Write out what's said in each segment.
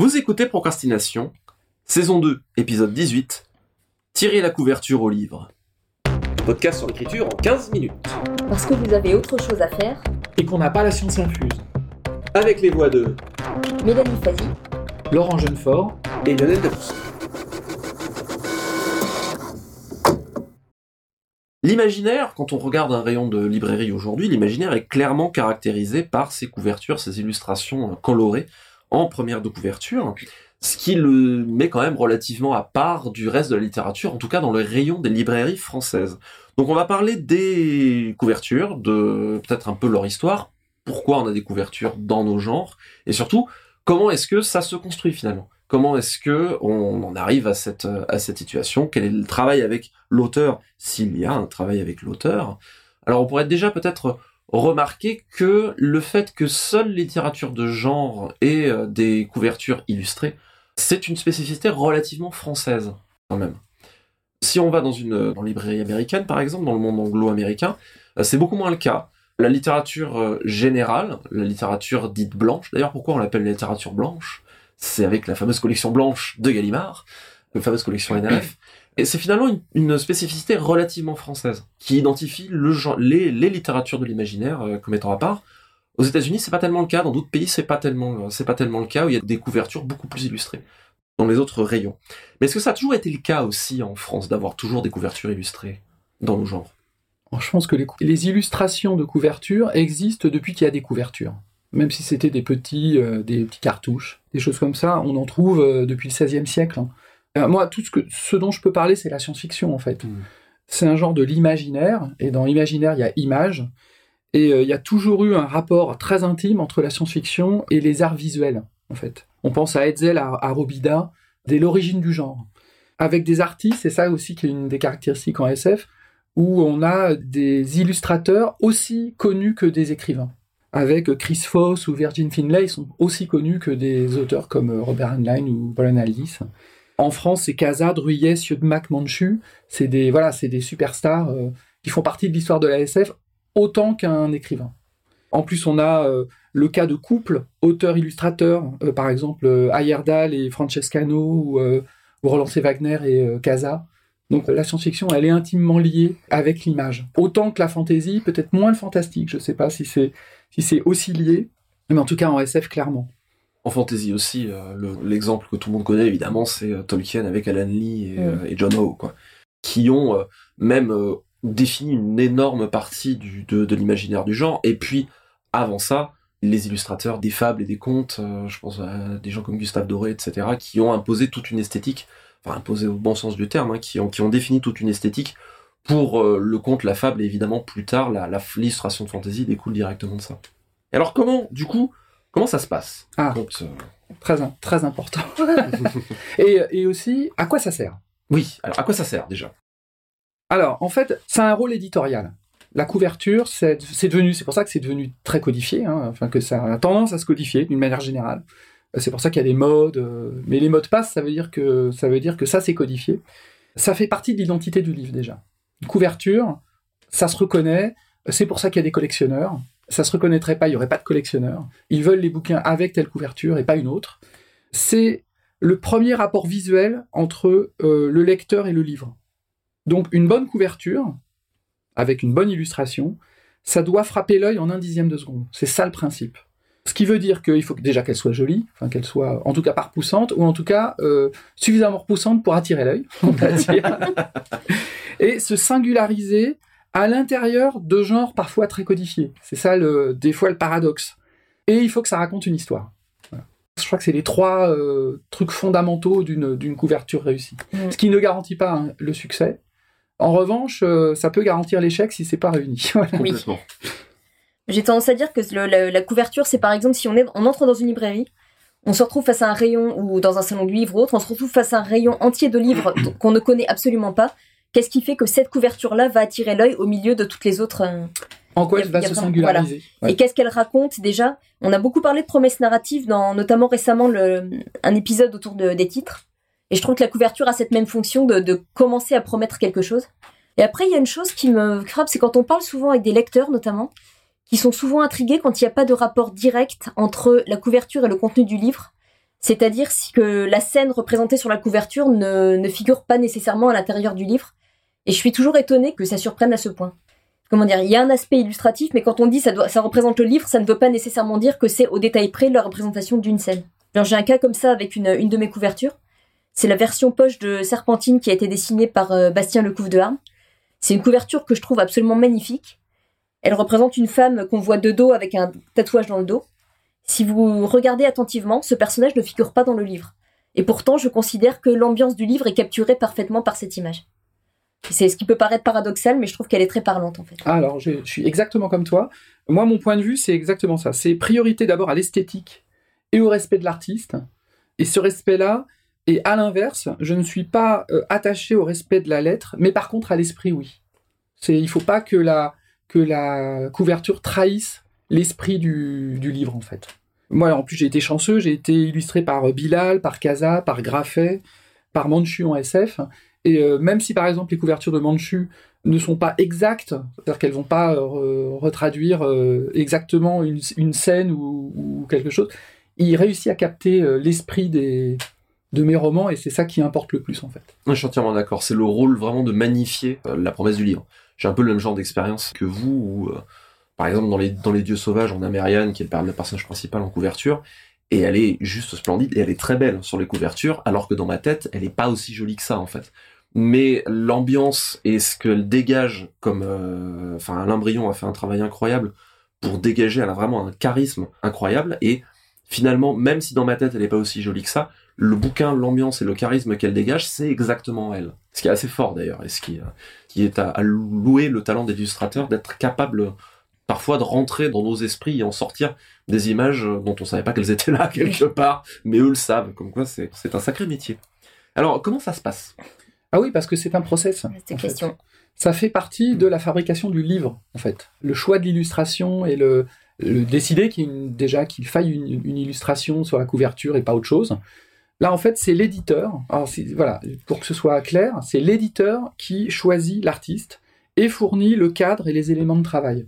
Vous écoutez Procrastination, saison 2, épisode 18. Tirez la couverture au livre. Podcast sur l'écriture en 15 minutes. Parce que vous avez autre chose à faire. Et qu'on n'a pas la science infuse. Avec les voix de Mélanie Fazi, Laurent Jeunefort. et Lionel Debus. L'imaginaire, quand on regarde un rayon de librairie aujourd'hui, l'imaginaire est clairement caractérisé par ses couvertures, ses illustrations colorées en première de couverture, ce qui le met quand même relativement à part du reste de la littérature, en tout cas dans le rayon des librairies françaises. Donc on va parler des couvertures, de peut-être un peu leur histoire, pourquoi on a des couvertures dans nos genres, et surtout comment est-ce que ça se construit finalement? Comment est-ce que on en arrive à cette à cette situation? Quel est le travail avec l'auteur s'il y a un travail avec l'auteur? Alors on pourrait déjà peut-être remarquer que le fait que seule littérature de genre ait euh, des couvertures illustrées, c'est une spécificité relativement française quand même. Si on va dans une une librairie américaine par exemple, dans le monde anglo-américain, euh, c'est beaucoup moins le cas. La littérature euh, générale, la littérature dite blanche, d'ailleurs pourquoi on l'appelle la littérature blanche? C'est avec la fameuse collection blanche de Gallimard, la fameuse collection NRF, c'est finalement une, spécificité relativement française, qui identifie les, littératures de l'imaginaire euh, comme étant à part. Aux États-Unis, c'est pas tellement le cas. Dans d'autres pays, c'est pas tellement, c'est pas tellement le cas où il y a des couvertures beaucoup plus illustrées dans les autres rayons. Mais est-ce que ça a toujours été le cas aussi en France d'avoir toujours des couvertures illustrées dans nos genres? Alors, je pense que les, illustrations de couverture existent depuis qu'il y a des couvertures. Même si c'était des petits, euh, des petits cartouches, des choses comme ça, on en trouve euh, depuis le XVIe siècle. hein. Euh, moi, tout ce, que, ce dont je peux parler, c'est la science-fiction, en fait. Mm. C'est un genre de l'imaginaire, et dans l'imaginaire, il y a image, et euh, il y a toujours eu un rapport très intime entre la science-fiction et les arts visuels, en fait. On pense à Hetzel, à, à Robida, dès l'origine du genre. Avec des artistes, c'est ça aussi qui est une des caractéristiques en SF, où on a des illustrateurs aussi connus que des écrivains. Avec Chris Foss ou Virgin Finlay, ils sont aussi connus que des auteurs comme euh, Robert Heinlein ou Paul Aldis. En France, c'est Casa, Druyet, Siodmak, Manchu. C'est des, voilà, c'est des superstars euh, qui font partie de l'histoire de la SF autant qu'un écrivain. En plus, on a euh, le cas de couple, auteur-illustrateur, euh, par exemple Ayerdal et Francescano, ou, ou Roland C. Wagner et Casa. Donc la science-fiction, elle est intimement liée avec l'image. Autant que la fantasy, peut-être moins le fantastique. Je ne sais pas si c'est si c'est aussi lié, mais en tout cas en SF, clairement. En fantasy aussi, euh, le- l'exemple que tout le monde connaît évidemment, c'est euh, Tolkien avec Alan Lee et, euh, et John Howe, quoi, qui ont même défini une énorme partie du, de, de l'imaginaire du genre. Et puis avant ça, les illustrateurs des fables et des contes, je pense à des gens comme Gustave Doré, etc., qui ont imposé toute une esthétique, enfin imposé au bon sens du terme, hein, qui ont qui ont défini toute une esthétique pour le conte, la fable, et évidemment plus tard la la- l'illustration de fantasy découle directement de ça. Et alors comment, du coup, comment ça se passe Ah. quand, Très, très important. et, et aussi, à quoi ça sert? Oui, alors à quoi ça sert déjà? Alors, en fait, c'est un rôle éditorial. La couverture, c'est c'est devenu, c'est pour ça que c'est devenu très codifié, hein, enfin que ça a tendance à se codifier d'une manière générale. Euh, C'est pour ça qu'il y a des modes, euh, mais les modes passent, ça veut dire que ça veut dire que ça c'est codifié. Ça fait partie de l'identité du livre déjà. Une couverture, ça se reconnaît. C'est pour ça qu'il y a des collectionneurs. Ça se reconnaîtrait pas, il y aurait pas de collectionneurs. Ils veulent les bouquins avec telle couverture et pas une autre. C'est le premier rapport visuel entre euh, le lecteur et le livre. Donc une bonne couverture, avec une bonne illustration, ça doit frapper l'œil en un dixième de seconde. C'est ça le principe. Ce qui veut dire qu'il faut déjà qu'elle soit jolie, enfin qu'elle soit en tout cas pas repoussante, ou en tout cas euh, suffisamment repoussante pour attirer l'œil, on va dire. et se singulariser à l'intérieur de genres parfois très codifiés. C'est ça le, des fois le paradoxe. Et il faut que ça raconte une histoire. Voilà. Je crois que c'est les trois euh, trucs fondamentaux d'une d'une couverture réussie. Ce qui ne garantit pas hein, le succès. En revanche, euh, ça peut garantir l'échec si c'est pas réuni. Voilà. Oui. J'ai tendance à dire que le- la, la couverture, c'est par exemple si on, est, on entre dans une librairie, on se retrouve face à un rayon ou dans un salon du livre ou autre, on se retrouve face à un rayon entier de livres qu'on ne connaît absolument pas. Qu'est-ce qui fait que cette couverture-là va attirer l'œil au milieu de toutes les autres euh, En quoi elle va se singulariser Ouais. Et qu'est-ce qu'elle raconte déjà? On a beaucoup parlé de promesses narratives, dans, notamment récemment le, un épisode autour de- des titres. Et je trouve que la couverture a cette même fonction de, de commencer à promettre quelque chose. Et après, il y a une chose qui me frappe, c'est quand on parle souvent avec des lecteurs notamment, qui sont souvent intrigués quand il n'y a pas de rapport direct entre la couverture et le contenu du livre. C'est-à-dire que la scène représentée sur la couverture ne, ne figure pas nécessairement à l'intérieur du livre. Et je suis toujours étonnée que ça surprenne à ce point. Comment dire, il y a un aspect illustratif, mais quand on dit ça, ça représente le livre, ça ne veut pas nécessairement dire que c'est au détail près la représentation d'une scène. J'ai un cas comme ça avec une, une de mes couvertures. C'est la version poche de Serpentine qui a été dessinée par euh, Bastien Lecouve de Harme. C'est une couverture que je trouve absolument magnifique. Elle représente une femme qu'on voit de dos avec un tatouage dans le dos. Si vous regardez attentivement, ce personnage ne figure pas dans le livre. Et pourtant, je considère que l'ambiance du livre est capturée parfaitement par cette image. C'est ce qui peut paraître paradoxal, mais je trouve qu'elle est très parlante en fait. Alors, je, suis exactement comme toi. Moi, mon point de vue, c'est exactement ça. C'est priorité d'abord à l'esthétique et au respect de l'artiste. Et ce respect-là, et à l'inverse, je ne suis pas euh, attaché au respect de la lettre, mais par contre à l'esprit, oui. C'est, il faut pas que la, que la couverture trahisse l'esprit du, du livre, en fait. Moi, en plus, j'ai été chanceux, j'ai été illustré par euh, Bilal, par Casa, par Graffet, par Manchu en SF. Et euh, même si, par exemple, les couvertures de Manchu ne sont pas exactes, c'est-à-dire qu'elles vont pas euh, retraduire euh, exactement une, scène ou, quelque chose, il réussit à capter l'esprit des de mes romans et c'est ça qui importe le plus en fait. Je suis entièrement d'accord. C'est le rôle vraiment de magnifier la promesse du livre. J'ai un peu le même genre d'expérience que vous, où, par exemple, dans les, dans les Dieux Sauvages, on a Marianne, qui est le personnage principal en couverture, et elle est juste splendide, et elle est très belle sur les couvertures, alors que dans ma tête, elle est pas aussi jolie que ça, en fait. Mais l'ambiance et ce qu'elle dégage comme... euh, Enfin, Alain Brion a fait un travail incroyable pour dégager, elle a vraiment un charisme incroyable, et finalement, même si dans ma tête, elle est pas aussi jolie que ça, le bouquin, l'ambiance et le charisme qu'elle dégage, c'est exactement elle. Ce qui est assez fort d'ailleurs, et ce qui, euh, est à, à louer le talent des illustrateurs d'être capable parfois de rentrer dans nos esprits et en sortir des images dont on savait pas qu'elles étaient là quelque part, mais eux le savent, comme quoi c'est c'est un sacré métier. Alors, comment ça se passe? Ah oui, parce que c'est un process. En fait. question. Ça fait partie de la fabrication du livre, en fait. Le choix de l'illustration et le, le décider une- déjà qu'il faille une, une illustration sur la couverture et pas autre chose. Là, en fait, c'est l'éditeur. Alors, c'est- voilà, pour que ce soit clair, c'est l'éditeur qui choisit l'artiste et fournit le cadre et les éléments de travail.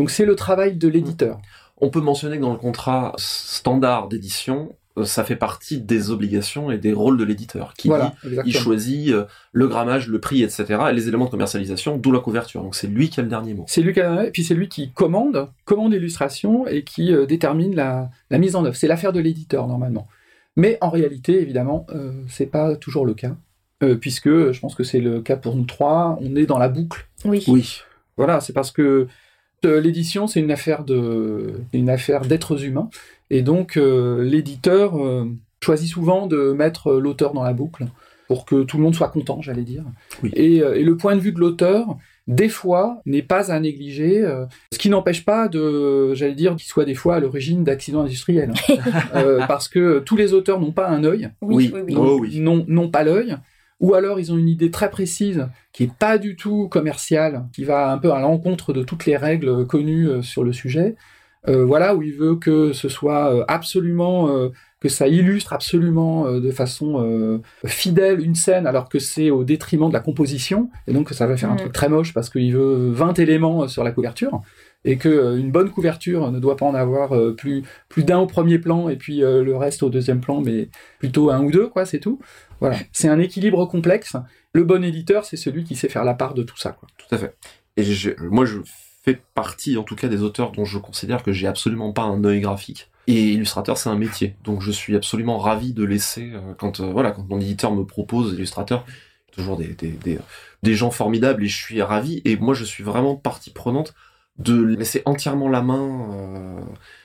Donc, c'est le travail de l'éditeur. On peut mentionner que dans le contrat standard d'édition, euh, ça fait partie des obligations et des rôles de l'éditeur, qui Voilà, dit il choisit euh, le grammage, le prix, etc., et les éléments de commercialisation, d'où la couverture. Donc c'est lui qui a le dernier mot. C'est lui qui a- et puis c'est lui qui commande, commande l'illustration et qui euh, détermine la, la mise en œuvre. C'est l'affaire de l'éditeur normalement. Mais en réalité, évidemment, euh, c'est pas toujours le cas, Euh, puisque je pense que c'est le cas pour nous trois. On est dans la boucle. Oui. Oui. Voilà, c'est parce que euh, l'édition, c'est une affaire de, une affaire d'êtres humains, et donc euh, l'éditeur euh, choisit souvent de mettre euh, l'auteur dans la boucle pour que tout le monde soit content, j'allais dire. Oui. Et, euh, et le point de vue de l'auteur, des fois, n'est pas à négliger, euh, ce qui n'empêche pas de, j'allais dire, qu'il soit des fois à l'origine d'accidents industriels, hein. Euh, parce que tous les auteurs n'ont pas un œil, Oui, oui, oui. Oh n'ont pas l'œil, ou alors ils ont une idée très précise qui est pas du tout commerciale, qui va un peu à l'encontre de toutes les règles connues euh, sur le sujet. Euh, voilà où il veut que ce soit euh, absolument euh, que ça illustre absolument euh, de façon euh, fidèle une scène alors que c'est au détriment de la composition. Et donc que ça va faire un Mhm. truc très moche parce qu'il veut 20 éléments sur la couverture. Et que euh, une bonne couverture ne doit pas en avoir euh, plus plus d'un au premier plan et puis euh, le reste au deuxième plan mais plutôt un ou deux quoi c'est tout. Voilà. C'est un équilibre complexe. Le bon éditeur c'est celui qui sait faire la part de tout ça quoi. Tout à fait. Et moi, je fais partie, en tout cas, des auteurs dont je considère que j'ai absolument pas un œil graphique. Et illustrateur, c'est un métier. Donc, je suis absolument ravi de laisser, euh, quand, euh, voilà, quand mon éditeur me propose illustrateur, toujours des, des, des, des gens formidables et je suis ravi. Et moi, je suis vraiment partie prenante de laisser entièrement la main. euh.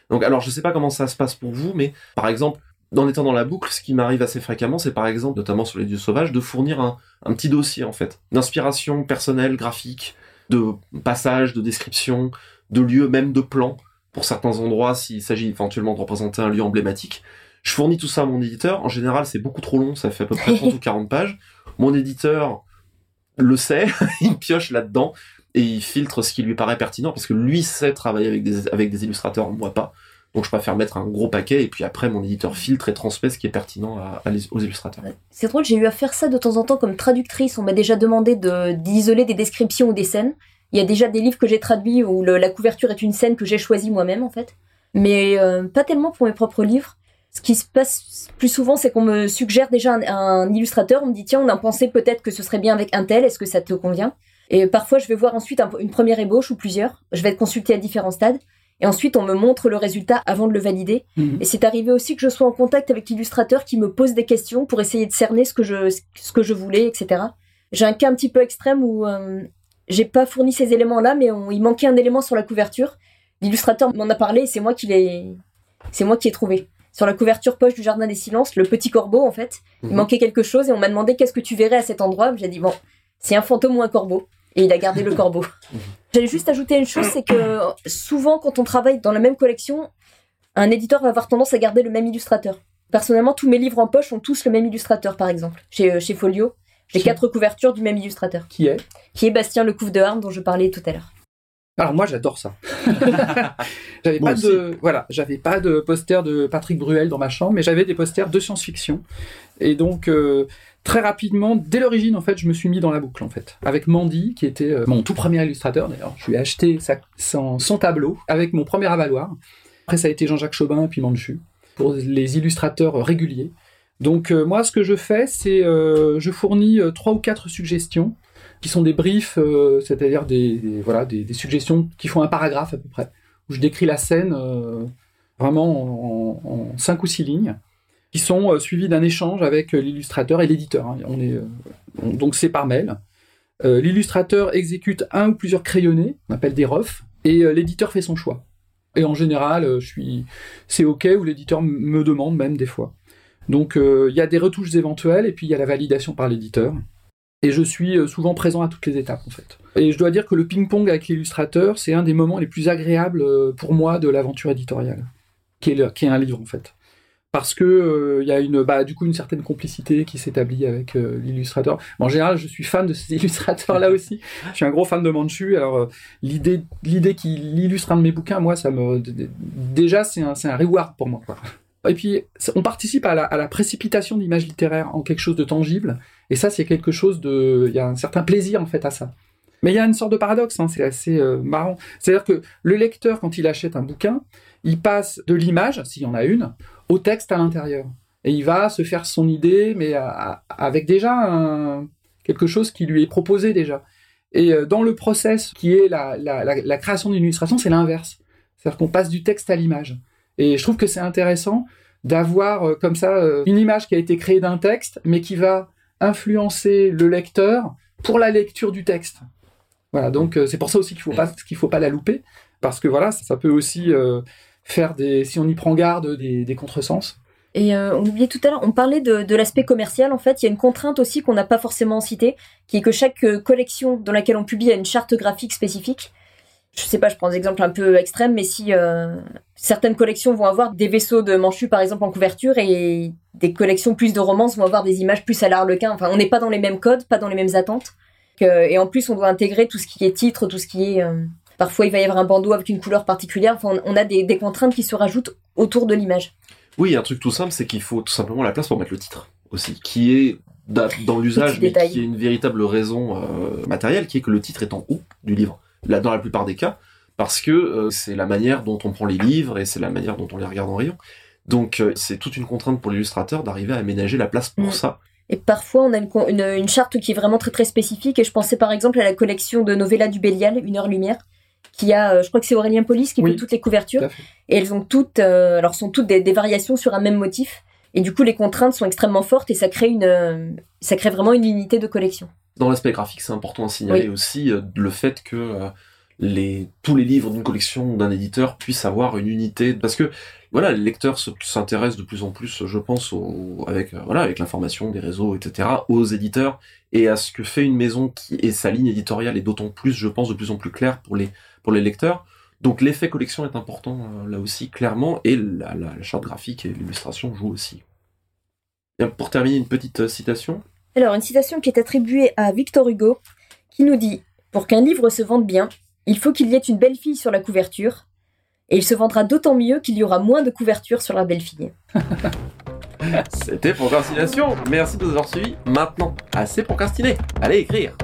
Donc, alors, je sais pas comment ça se passe pour vous, mais par exemple, en étant dans la boucle, ce qui m'arrive assez fréquemment, c'est par exemple, notamment sur les dieux sauvages, de fournir un, un petit dossier en fait, d'inspiration personnelle, graphique, de passages, de descriptions, de lieux, même de plans, pour certains endroits s'il s'agit éventuellement de représenter un lieu emblématique. Je fournis tout ça à mon éditeur. En général, c'est beaucoup trop long, ça fait à peu près 30 ou 40 pages. Mon éditeur le sait, il pioche là-dedans et il filtre ce qui lui paraît pertinent parce que lui sait travailler avec des, avec des illustrateurs, moi pas. Donc je préfère mettre un gros paquet et puis après mon éditeur filtre et transmet ce qui est pertinent aux illustrateurs. C'est drôle, j'ai eu à faire ça de temps en temps comme traductrice. On m'a déjà demandé de d'isoler des descriptions ou des scènes. Il y a déjà des livres que j'ai traduits où la couverture est une scène que j'ai choisie moi-même en fait. Mais euh, pas tellement pour mes propres livres. Ce qui se passe plus souvent, c'est qu'on me suggère déjà un, un illustrateur. On me dit tiens, on a pensé peut-être que ce serait bien avec un tel. Est-ce que ça te convient? Et parfois, je vais voir ensuite un- une première ébauche ou plusieurs. Je vais être consulté à différents stades. Et ensuite, on me montre le résultat avant de le valider. Mhm. Et c'est arrivé aussi que je sois en contact avec l'illustrateur qui me pose des questions pour essayer de cerner ce que je, ce que je voulais, etc. J'ai un cas un petit peu extrême où euh, j'ai pas fourni ces éléments-là, mais on- il manquait un élément sur la couverture. L'illustrateur m'en a parlé et c'est moi qui l'ai, c'est moi qui ai trouvé. Sur la couverture poche du Jardin des Silences, le petit corbeau, en fait, il Mhm. manquait quelque chose et on m'a demandé qu'est-ce que tu verrais à cet endroit. J'ai dit bon, c'est un fantôme ou un corbeau. Et il a gardé le corbeau. J'allais juste ajouter une chose, c'est que souvent quand on travaille dans la même collection, un éditeur va avoir tendance à garder le même illustrateur. Personnellement, tous mes livres en poche ont tous le même illustrateur, par exemple. Chez, euh, chez Folio, j'ai quatre couvertures du même illustrateur, Qui est? Qui est Bastien Lecouf de Harme, dont je parlais tout à l'heure. Alors moi j'adore ça. j'avais pas de voilà, j'avais pas de poster de Patrick Bruel dans ma chambre, mais j'avais des posters de science-fiction. Et donc euh, très rapidement, dès l'origine en fait, je me suis mis dans la boucle en fait, avec Mandy qui était euh, mon tout premier illustrateur d'ailleurs. Je lui ai acheté son, tableau avec mon premier avaloir. Après ça a été Jean-Jacques Chaubin et puis Manchu pour les illustrateurs réguliers. Donc euh, moi ce que je fais c'est euh, je fournis euh, trois ou quatre suggestions qui sont des briefs, c'est-à-dire des, voilà, des, suggestions qui font un paragraphe à peu près, où je décris la scène vraiment en, en cinq ou six lignes, qui sont euh, suivies d'un échange avec euh, l'illustrateur et l'éditeur. hein. On est, euh, on- donc c'est par mail. L'illustrateur exécute un ou plusieurs crayonnés, on appelle des refs, et l'éditeur fait son choix. Et en général, je suis, c'est ok, ou l'éditeur me demande même des fois. Donc il y a des retouches éventuelles, et puis il y a la validation par l'éditeur. Et je suis souvent présent à toutes les étapes en fait. Et je dois dire que le ping-pong avec l'illustrateur, c'est un des moments les plus agréables pour moi de l'aventure éditoriale, qui est un livre en fait. Parce que euh, il y a une, bah, du coup une certaine complicité qui s'établit avec euh, l'illustrateur. En général, je suis fan de ces illustrateurs-là aussi. Je suis un gros fan de Manchu. Alors euh, l'idée, l'idée qu'il illustre un de mes bouquins, moi, ça me, déjà c'est un, c'est un reward pour moi. Et puis on participe à la, à la précipitation d'images littéraires en quelque chose de tangible. Et ça, c'est quelque chose de. Il y a un certain plaisir, en fait, à ça. Mais il y a une sorte de paradoxe, hein, c'est assez euh, marrant. C'est-à-dire que le lecteur, quand il achète un bouquin, il passe de l'image, s'il y en a une, au texte à l'intérieur. Et il va se faire son idée, mais avec déjà quelque chose qui lui est proposé déjà. Et euh, dans le process qui est la, la, création d'une illustration, c'est l'inverse. C'est-à-dire qu'on passe du texte à l'image. Et je trouve que c'est intéressant d'avoir euh, comme ça euh, une image qui a été créée d'un texte, mais qui va influencer le lecteur pour la lecture du texte. Voilà, donc c'est pour ça aussi qu'il faut pas faut pas la louper, parce que voilà, ça, peut aussi faire des, si on y prend garde, des, contresens. Et euh, on oubliait tout à l'heure, on parlait de, l'aspect commercial. En fait, il y a une contrainte aussi qu'on n'a pas forcément citée, qui est que chaque euh, collection dans laquelle on publie a une charte graphique spécifique. Je sais pas, je prends des exemples un peu extrêmes, mais si euh, certaines collections vont avoir des vaisseaux de Manchu par exemple en couverture et des collections plus de romances vont avoir des images plus à l'arlequin. Enfin, on n'est pas dans les mêmes codes, pas dans les mêmes attentes. Et en plus, on doit intégrer tout ce qui est titre, tout ce qui est. euh, parfois, il va y avoir un bandeau avec une couleur particulière. Enfin, on a des, des contraintes qui se rajoutent autour de l'image. Oui, un truc tout simple, c'est qu'il faut tout simplement la place pour mettre le titre aussi, qui est da- dans l'usage, mais détail. qui est une véritable raison euh, matérielle, qui est que le titre est en haut du livre, là dans la plupart des cas, parce que euh, c'est la manière dont on prend les livres et c'est la manière dont on les regarde en rayon. Donc euh, c'est toute une contrainte pour l'illustrateur d'arriver à aménager la place pour Mm. ça. Et parfois, on a une, con- une, une charte qui est vraiment très très spécifique. Et je pensais par exemple à la collection de Novella du Bélial, Une heure lumière, qui a, euh, je crois que c'est Aurélien Polis qui Oui. fait toutes les couvertures. Et elles ont toutes, euh, alors sont toutes des, des variations sur un même motif. Et du coup, les contraintes sont extrêmement fortes et ça crée une, euh, ça crée vraiment une unité de collection. Dans l'aspect graphique, c'est important à signaler aussi euh, le fait que euh, les, tous les livres d'une collection d'un éditeur puissent avoir une unité, parce que voilà, les lecteurs se- s'intéressent de plus en plus, je pense, au, avec euh, voilà, avec l'information des réseaux, etc., aux éditeurs et à ce que fait une maison qui et sa ligne éditoriale est d'autant plus, je pense, de plus en plus claire pour les pour les lecteurs. Donc l'effet collection est important euh, là aussi clairement et la, la, la charte graphique et l'illustration jouent aussi. Pour terminer, une petite euh, citation. Alors, une citation qui est attribuée à Victor Hugo, qui nous dit Pour qu'un livre se vende bien, il faut qu'il y ait une belle fille sur la couverture, et il se vendra d'autant mieux qu'il y aura moins de couverture sur la belle fille. C'était Procrastination. Merci de nous avoir suivis. Maintenant, assez procrastiné. Allez écrire.